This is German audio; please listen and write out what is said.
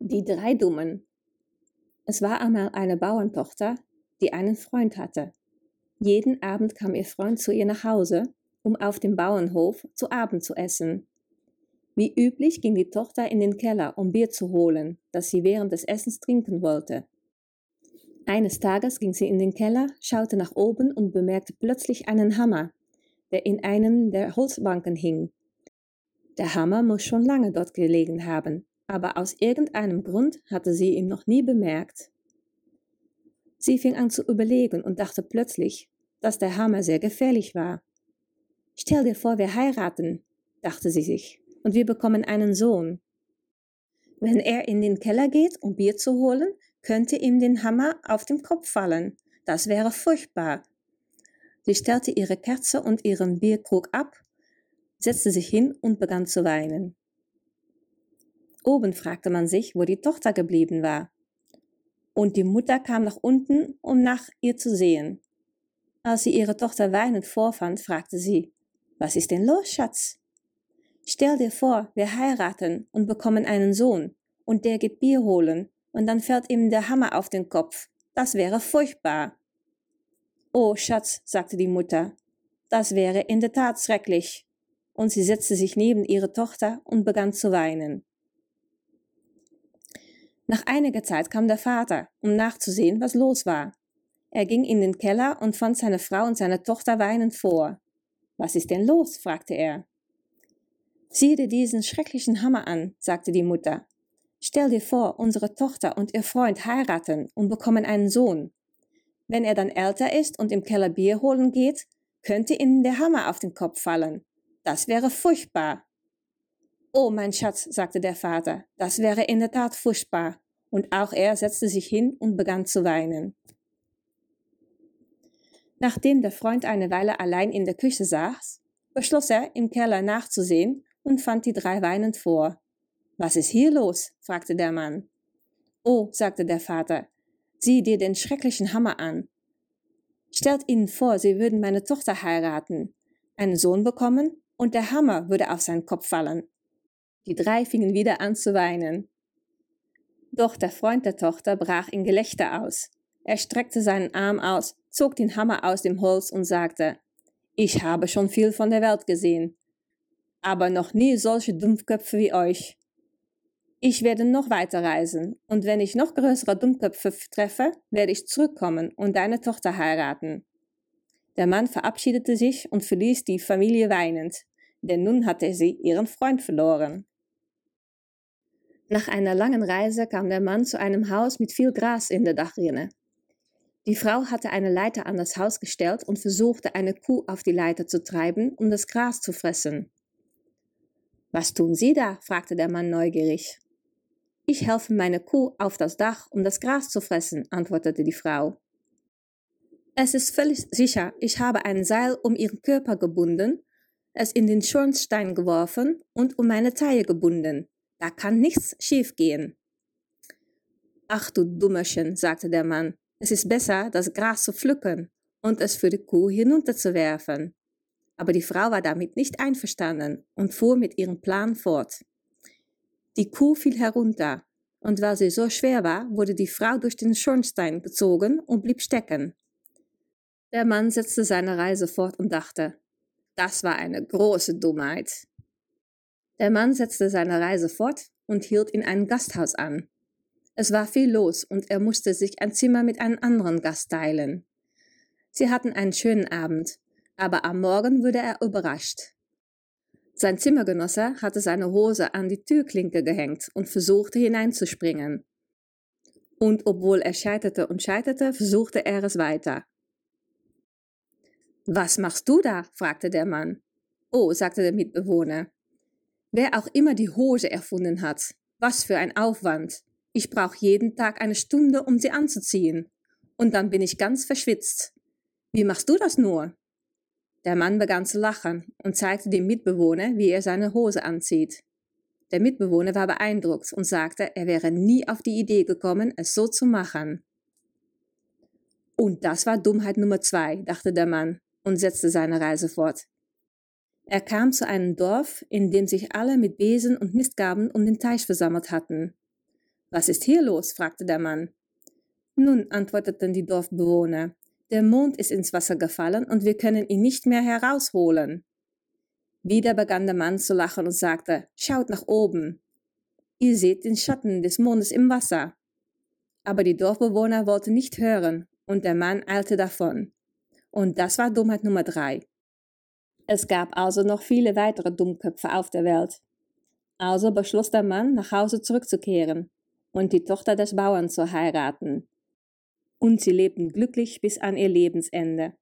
Die drei Dummen. Es war einmal eine Bauerntochter, die einen Freund hatte. Jeden Abend kam ihr Freund zu ihr nach Hause, um auf dem Bauernhof zu Abend zu essen. Wie üblich ging die Tochter in den Keller, um Bier zu holen, das sie während des Essens trinken wollte. Eines Tages ging sie in den Keller, schaute nach oben und bemerkte plötzlich einen Hammer, der in einem der Holzbanken hing. Der Hammer muss schon lange dort gelegen haben, aber aus irgendeinem Grund hatte sie ihn noch nie bemerkt. Sie fing an zu überlegen und dachte plötzlich, dass der Hammer sehr gefährlich war. Stell dir vor, wir heiraten, dachte sie sich, und wir bekommen einen Sohn. Wenn er in den Keller geht, um Bier zu holen, könnte ihm den Hammer auf den Kopf fallen. Das wäre furchtbar. Sie stellte ihre Kerze und ihren Bierkrug ab, setzte sich hin und begann zu weinen. Oben fragte man sich, wo die Tochter geblieben war. Und die Mutter kam nach unten, um nach ihr zu sehen. Als sie ihre Tochter weinend vorfand, fragte sie, was ist denn los, Schatz? Stell dir vor, wir heiraten und bekommen einen Sohn, und der geht Bier holen, und dann fällt ihm der Hammer auf den Kopf. Das wäre furchtbar. Oh, Schatz, sagte die Mutter, das wäre in der Tat schrecklich. Und sie setzte sich neben ihre Tochter und begann zu weinen. Nach einiger Zeit kam der Vater, um nachzusehen, was los war. Er ging in den Keller und fand seine Frau und seine Tochter weinend vor. Was ist denn los? fragte er. Sieh dir diesen schrecklichen Hammer an, sagte die Mutter. Stell dir vor, unsere Tochter und ihr Freund heiraten und bekommen einen Sohn. Wenn er dann älter ist und im Keller Bier holen geht, könnte ihnen der Hammer auf den Kopf fallen. Das wäre furchtbar. Oh, mein Schatz, sagte der Vater, das wäre in der Tat furchtbar. Und auch er setzte sich hin und begann zu weinen. Nachdem der Freund eine Weile allein in der Küche saß, beschloss er, im Keller nachzusehen und fand die drei weinend vor. Was ist hier los? fragte der Mann. Oh, sagte der Vater, sieh dir den schrecklichen Hammer an. Stellt ihnen vor, sie würden meine Tochter heiraten, einen Sohn bekommen und der Hammer würde auf seinen Kopf fallen. Die drei fingen wieder an zu weinen. Doch der Freund der Tochter brach in Gelächter aus. Er streckte seinen Arm aus, zog den Hammer aus dem Holz und sagte, ich habe schon viel von der Welt gesehen, aber noch nie solche Dummköpfe wie euch. Ich werde noch weiter reisen, und wenn ich noch größere Dummköpfe treffe, werde ich zurückkommen und deine Tochter heiraten. Der Mann verabschiedete sich und verließ die Familie weinend, denn nun hatte sie ihren Freund verloren. Nach einer langen Reise kam der Mann zu einem Haus mit viel Gras in der Dachrinne. Die Frau hatte eine Leiter an das Haus gestellt und versuchte, eine Kuh auf die Leiter zu treiben, um das Gras zu fressen. Was tun Sie da? fragte der Mann neugierig. Ich helfe meine Kuh auf das Dach, um das Gras zu fressen, antwortete die Frau. Es ist völlig sicher, ich habe ein Seil um ihren Körper gebunden, es in den Schornstein geworfen und um meine Taille gebunden. Da kann nichts schiefgehen. Ach du Dummerchen, sagte der Mann, es ist besser, das Gras zu pflücken und es für die Kuh hinunterzuwerfen. Aber die Frau war damit nicht einverstanden und fuhr mit ihrem Plan fort. Die Kuh fiel herunter, und weil sie so schwer war, wurde die Frau durch den Schornstein gezogen und blieb stecken. Der Mann setzte seine Reise fort und dachte, das war eine große Dummheit. Der Mann setzte seine Reise fort und hielt in einem Gasthaus an. Es war viel los und er musste sich ein Zimmer mit einem anderen Gast teilen. Sie hatten einen schönen Abend, aber am Morgen wurde er überrascht. Sein Zimmergenosse hatte seine Hose an die Türklinke gehängt und versuchte hineinzuspringen. Und obwohl er scheiterte und scheiterte, versuchte er es weiter. Was machst du da? fragte der Mann. Oh, sagte der Mitbewohner, Wer auch immer die Hose erfunden hat, was für ein Aufwand. Ich brauche jeden Tag eine Stunde, um sie anzuziehen. Und dann bin ich ganz verschwitzt. Wie machst du das nur? Der Mann begann zu lachen und zeigte dem Mitbewohner, wie er seine Hose anzieht. Der Mitbewohner war beeindruckt und sagte, er wäre nie auf die Idee gekommen, es so zu machen. Und das war Dummheit Nummer zwei, dachte der Mann und setzte seine Reise fort. Er kam zu einem Dorf, in dem sich alle mit Besen und Mistgaben um den Teich versammelt hatten. Was ist hier los? fragte der Mann. Nun, antworteten die Dorfbewohner, der Mond ist ins Wasser gefallen und wir können ihn nicht mehr herausholen. Wieder begann der Mann zu lachen und sagte, schaut nach oben. Ihr seht den Schatten des Mondes im Wasser. Aber die Dorfbewohner wollten nicht hören und der Mann eilte davon. Und das war Dummheit Nummer drei. Es gab also noch viele weitere Dummköpfe auf der Welt. Also beschloss der Mann, nach Hause zurückzukehren und die Tochter des Bauern zu heiraten. Und sie lebten glücklich bis an ihr Lebensende.